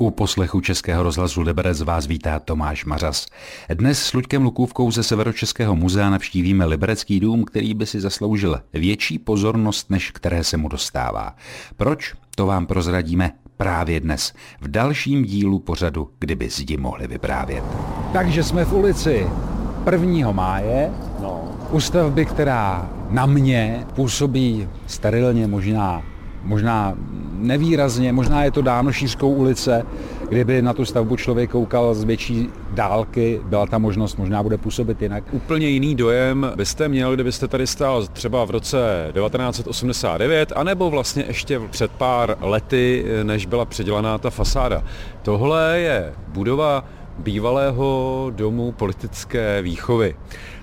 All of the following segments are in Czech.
U poslechu Českého rozhlasu Liberec vás vítá Tomáš Mařas. Dnes s Luďkem Lukůvkou ze Severočeského muzea navštívíme Liberecký dům, který by si zasloužil větší pozornost, než které se mu dostává. Proč? To vám prozradíme právě dnes, v dalším dílu pořadu, kdyby zdi mohli vyprávět. Takže jsme v ulici 1. máje, no. u stavby, která na mě působí sterilně, možná možná nevýrazně, možná je to dáno šířkou ulice, kdyby na tu stavbu člověk koukal z větší dálky, byla ta možnost, možná bude působit jinak. Úplně jiný dojem byste měl, kdybyste tady stál třeba v roce 1989, anebo vlastně ještě před pár lety, než byla předělaná ta fasáda. Tohle je budova bývalého domu politické výchovy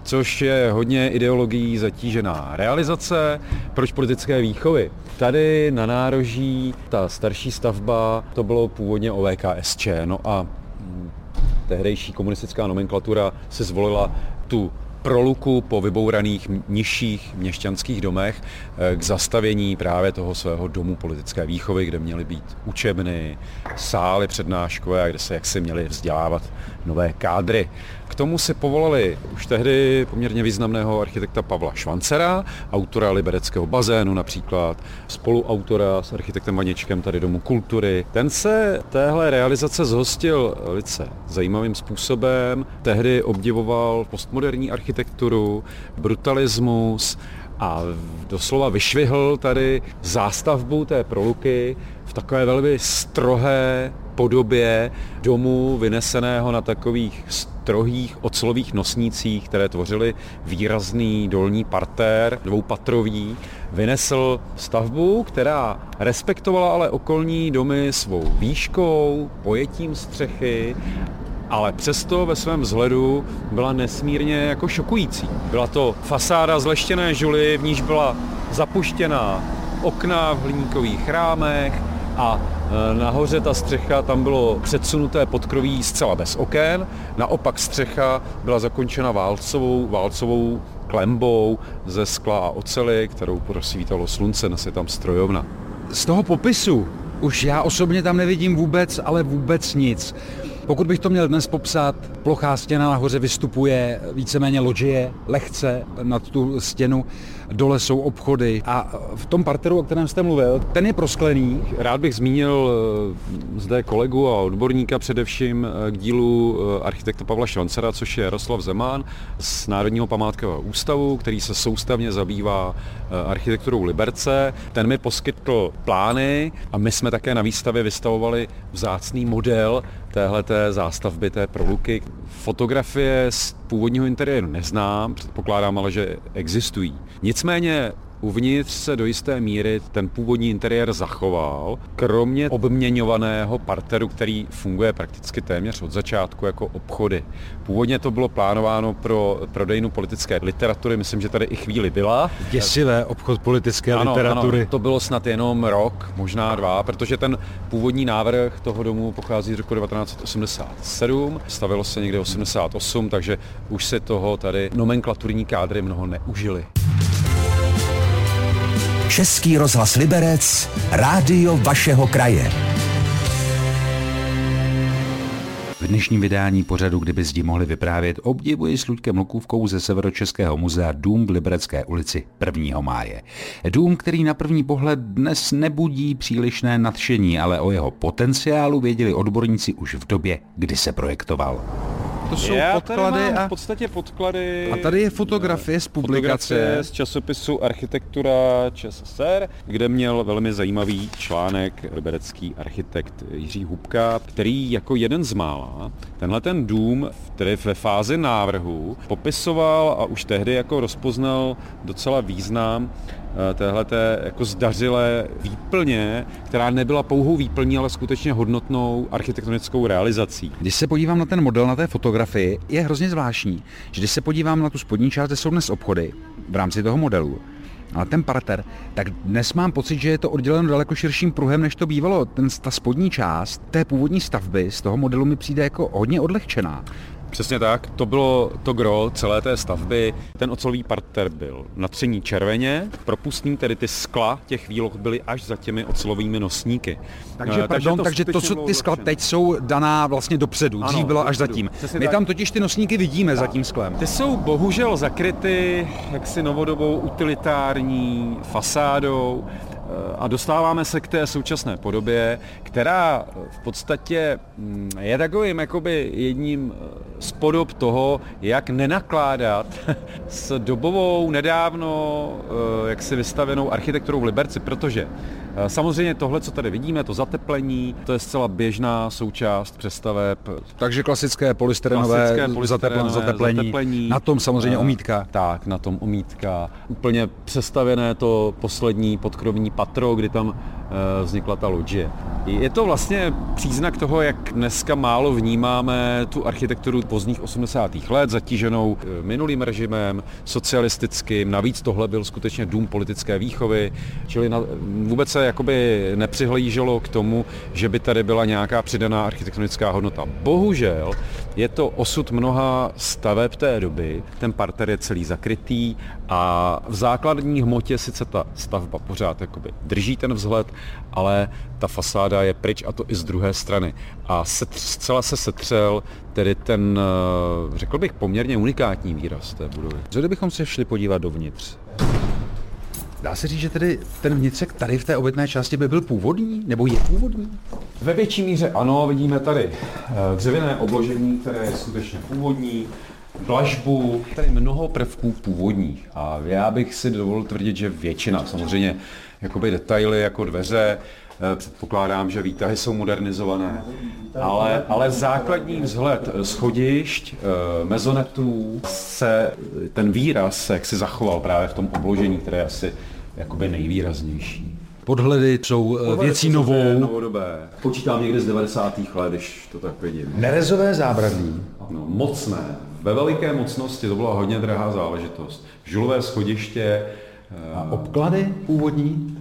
což je hodně ideologií zatížená realizace. Proč politické výchovy? Tady na nároží ta starší stavba, to bylo původně OVKSČ, no a hm, tehdejší komunistická nomenklatura se zvolila tu proluku po vybouraných nižších měšťanských domech eh, k zastavění právě toho svého domu politické výchovy, kde měly být učebny, sály přednáškové a kde se jaksi měly vzdělávat nové kádry. K tomu si povolali už tehdy poměrně významného architekta Pavla Švancera, autora libereckého bazénu například, spoluautora s architektem Vaněčkem tady Domu kultury. Ten se téhle realizace zhostil velice zajímavým způsobem. Tehdy obdivoval postmoderní architekturu, brutalismus, a doslova vyšvihl tady zástavbu té proluky v takové velmi strohé podobě domu vyneseného na takových strohých ocelových nosnících, které tvořily výrazný dolní partér, dvoupatrový, vynesl stavbu, která respektovala ale okolní domy svou výškou, pojetím střechy ale přesto ve svém vzhledu byla nesmírně jako šokující. Byla to fasáda z leštěné žuly, v níž byla zapuštěná okna v hliníkových rámech a e, nahoře ta střecha, tam bylo předsunuté podkroví zcela bez oken, naopak střecha byla zakončena válcovou, válcovou klembou ze skla a ocely, kterou prosvítalo slunce, nes je tam strojovna. Z toho popisu už já osobně tam nevidím vůbec, ale vůbec nic. Pokud bych to měl dnes popsat, plochá stěna nahoře vystupuje víceméně loďie, lehce nad tu stěnu, dole jsou obchody a v tom parteru, o kterém jste mluvil, ten je prosklený. Rád bych zmínil eh, zde kolegu a odborníka především eh, k dílu eh, architekta Pavla Švancera, což je Jaroslav Zemán z Národního památkového ústavu, který se soustavně zabývá architekturou Liberce. Ten mi poskytl plány a my jsme také na výstavě vystavovali vzácný model téhleté zástavby, té proluky. Fotografie z původního interiéru neznám, předpokládám ale, že existují. Nicméně Uvnitř se do jisté míry ten původní interiér zachoval, kromě obměňovaného parteru, který funguje prakticky téměř od začátku jako obchody. Původně to bylo plánováno pro prodejnu politické literatury, myslím, že tady i chvíli byla. Děsivé obchod politické ano, literatury. Ano, to bylo snad jenom rok, možná dva, protože ten původní návrh toho domu pochází z roku 1987, stavilo se někde 88, takže už se toho tady nomenklaturní kádry mnoho neužili. Český rozhlas Liberec, rádio vašeho kraje. V dnešním vydání pořadu, kdyby zdi mohli vyprávět, obdivuji s Luďkem Lukůvkou ze Severočeského muzea Dům v Liberecké ulici 1. máje. Dům, který na první pohled dnes nebudí přílišné nadšení, ale o jeho potenciálu věděli odborníci už v době, kdy se projektoval. To jsou Já podklady a... v podstatě podklady... A tady je fotografie z publikace. Fotografie z časopisu Architektura ČSSR, kde měl velmi zajímavý článek liberecký architekt Jiří Hubka, který jako jeden z mála tenhle ten dům, který ve fázi návrhu popisoval a už tehdy jako rozpoznal docela význam Eh, téhleté jako zdařilé výplně, která nebyla pouhou výplní, ale skutečně hodnotnou architektonickou realizací. Když se podívám na ten model na té fotografii, je hrozně zvláštní, že když se podívám na tu spodní část, kde jsou dnes obchody v rámci toho modelu, ale ten parter, tak dnes mám pocit, že je to odděleno daleko širším pruhem, než to bývalo. Ten, ta spodní část té původní stavby z toho modelu mi přijde jako hodně odlehčená. Přesně tak, to bylo to gro celé té stavby. Ten ocelový parter byl natření červeně, propustný, tedy ty skla těch výloh byly až za těmi ocelovými nosníky. Takže, uh, pardon, takže to, takže to, co ty skla teď jsou daná vlastně dopředu, dřív ano, bylo až zatím. My tak. tam totiž ty nosníky vidíme tak. za tím sklem. Ty jsou bohužel zakryty jaksi novodobou utilitární fasádou, a dostáváme se k té současné podobě, která v podstatě mm, je takovým jakoby jedním eh, z podob toho, jak nenakládat s dobovou nedávno eh, jak si vystavenou architekturou v Liberci, protože Eh, samozřejmě tohle, co tady vidíme, to zateplení, to je zcela běžná součást přestaveb. Takže klasické polystyrenové, klasické polystyrenové zateplení, zateplení, na tom samozřejmě omítka. Tak, na tom omítka. Úplně přestavěné to poslední podkrovní patro, kdy tam eh, vznikla ta loďie. Je to vlastně příznak toho, jak dneska málo vnímáme tu architekturu pozdních 80. let, zatíženou minulým režimem, socialistickým. Navíc tohle byl skutečně dům politické výchovy, čili na, vůbec se jakoby nepřihlíželo k tomu, že by tady byla nějaká přidaná architektonická hodnota. Bohužel je to osud mnoha staveb té doby, ten parter je celý zakrytý a v základní hmotě sice ta stavba pořád jakoby drží ten vzhled, ale ta fasáda je pryč a to i z druhé strany. A setř, zcela se setřel tedy ten, eh, řekl bych, poměrně unikátní výraz té budovy. Co kdybychom se šli podívat dovnitř? Dá se říct, že tedy ten vnitřek tady v té obytné části by byl původní? Nebo je původní? Ve větší míře ano, vidíme tady eh, dřevěné obložení, které je skutečně původní, dlažbu, tady mnoho prvků původních. A já bych si dovolil tvrdit, že většina, samozřejmě jakoby detaily jako dveře, eh, Předpokládám, že výtahy jsou modernizované, ale, ale základní vzhled schodišť, eh, mezonetů se, ten výraz jak si zachoval právě v tom obložení, které je asi jakoby nejvýraznější. Podhledy jsou eh, Podhledy věcí novou. Novodobé. Počítám někde z 90. let, když to tak vidím. Nerezové zábradlí. No, mocné. Ve veliké mocnosti to byla hodně drahá záležitost. Žulové schodiště. A obklady původní?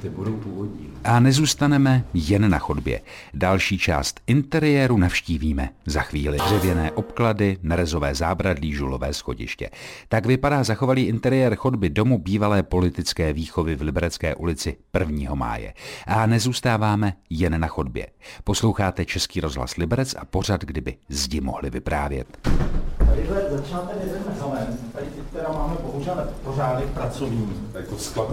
Ty budou, původní. A nezůstaneme jen na chodbě. Další část interiéru navštívíme za chvíli. Dřevěné obklady, nerezové zábradlí, žulové schodiště. Tak vypadá zachovalý interiér chodby domu bývalé politické výchovy v Liberecké ulici 1. máje. A nezůstáváme jen na chodbě. Posloucháte Český rozhlas Liberec a pořad, kdyby zdi mohli vyprávět. Tadyhle začíná ten jeden mezomen, tady teda máme bohužel pořádek pracovní. Jako sklad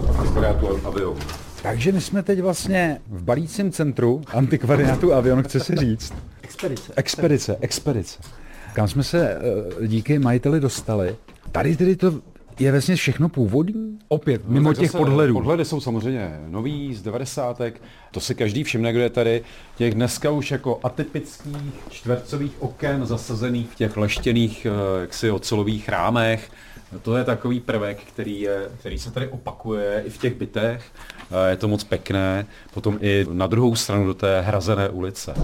a avion. Takže my jsme teď vlastně v balícím centru antikvariátu Avion, chce se říct. Expedice. Expedice, expedice. Kam jsme se eh, díky majiteli dostali. Tady tedy to je vlastně všechno původní? Opět, no, mimo těch podhledů. Podhledy jsou samozřejmě nový, z 90. To si každý všimne, kdo je tady. Těch dneska už jako atypických čtvercových oken zasazených v těch leštěných eh, jaksi ocelových rámech. To je takový prvek, který, je, který se tady opakuje i v těch bytech. Je to moc pěkné. Potom i na druhou stranu do té hrazené ulice.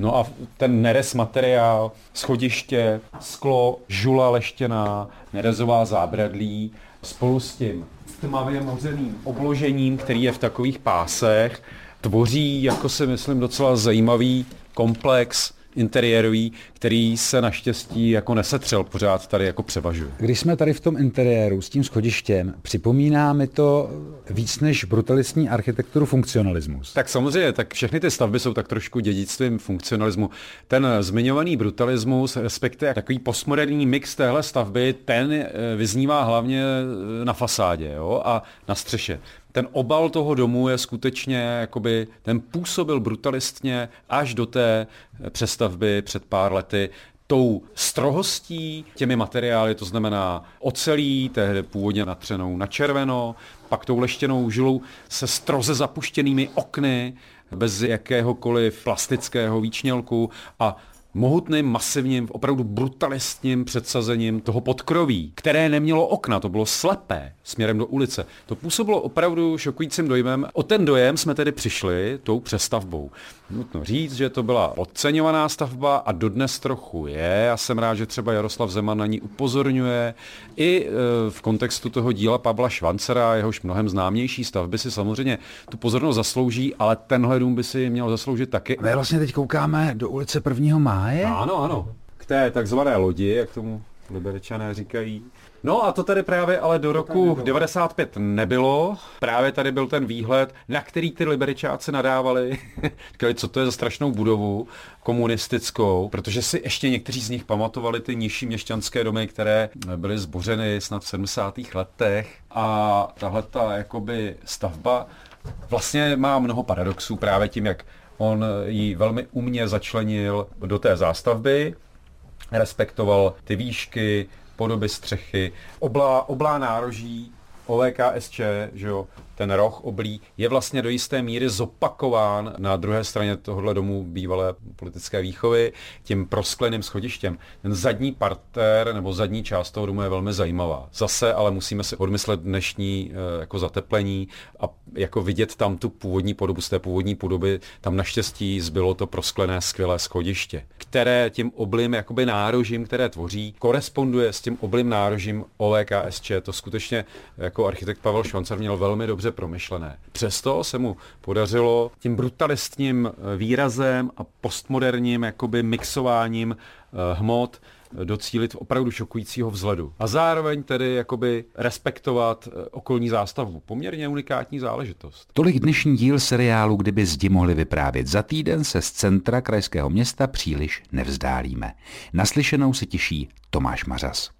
No a ten neres materiál, schodiště, sklo, žula leštěná, nerezová zábradlí, spolu s tím tmavě mořeným obložením, který je v takových pásech, tvoří, jako si myslím, docela zajímavý komplex interiérový, který se naštěstí jako nesetřel, pořád tady jako převažuje. Když jsme tady v tom interiéru s tím schodištěm, připomíná mi to víc než brutalistní architekturu funkcionalismus. Tak samozřejmě, tak všechny ty stavby jsou tak trošku dědictvím funkcionalismu. Ten zmiňovaný brutalismus, respektive takový postmoderní mix téhle stavby, ten eh, vyznívá hlavně eh, na fasádě jo, a na střeše ten obal toho domu je skutečně, jakoby, ten působil brutalistně až do té přestavby před pár lety tou strohostí, těmi materiály, to znamená ocelí, tehdy původně natřenou na červeno, pak tou leštěnou žilou se stroze zapuštěnými okny, bez jakéhokoliv plastického výčnělku a mohutným, masivním, opravdu brutalistním předsazením toho podkroví, které nemělo okna, to bylo slepé směrem do ulice. To působilo opravdu šokujícím dojmem. O ten dojem jsme tedy přišli tou přestavbou. Nutno říct, že to byla podceňovaná stavba a dodnes trochu je. Já jsem rád, že třeba Jaroslav Zeman na ní upozorňuje. I e, v kontextu toho díla Pavla Švancera, jehož mnohem známější stavby si samozřejmě tu pozornost zaslouží, ale tenhle dům by si měl zasloužit taky. My vlastně teď koukáme do ulice 1. máje. Ano, ano. k té takzvané lodi, jak tomu liberečané říkají. No a to tady právě ale do roku 95 nebylo. Právě tady byl ten výhled, na který ty liberičáci nadávali. Říkali, co to je za strašnou budovu komunistickou, protože si ještě někteří z nich pamatovali ty nižší měšťanské domy, které byly zbořeny snad v 70. letech. A tahle ta jakoby stavba vlastně má mnoho paradoxů právě tím, jak on ji velmi umně začlenil do té zástavby, respektoval ty výšky, podoby střechy, oblá, oblá nároží, OVKSČ, že jo, ten roh oblí, je vlastně do jisté míry zopakován na druhé straně tohohle domu bývalé politické výchovy tím proskleným schodištěm. Ten zadní parter nebo zadní část toho domu je velmi zajímavá. Zase ale musíme si odmyslet dnešní eh, jako zateplení a jako vidět tam tu původní podobu z té původní podoby. Tam naštěstí zbylo to prosklené skvělé schodiště, které tím oblým jakoby nárožím, které tvoří, koresponduje s tím oblým nárožím OVKSČ. To skutečně jako architekt Pavel Švancar měl velmi dobře dobře promyšlené. Přesto se mu podařilo tím brutalistním eh, výrazem a postmoderním jakoby mixováním eh, hmot eh, docílit opravdu šokujícího vzhledu. A zároveň tedy jakoby respektovat okolní zástavbu. Poměrně unikátní záležitost. Tolik dnešní díl seriálu, kdyby zdi mohli vyprávět. Za týden se z centra krajského města příliš nevzdálíme. Naslyšenou se těší Tomáš Mařas.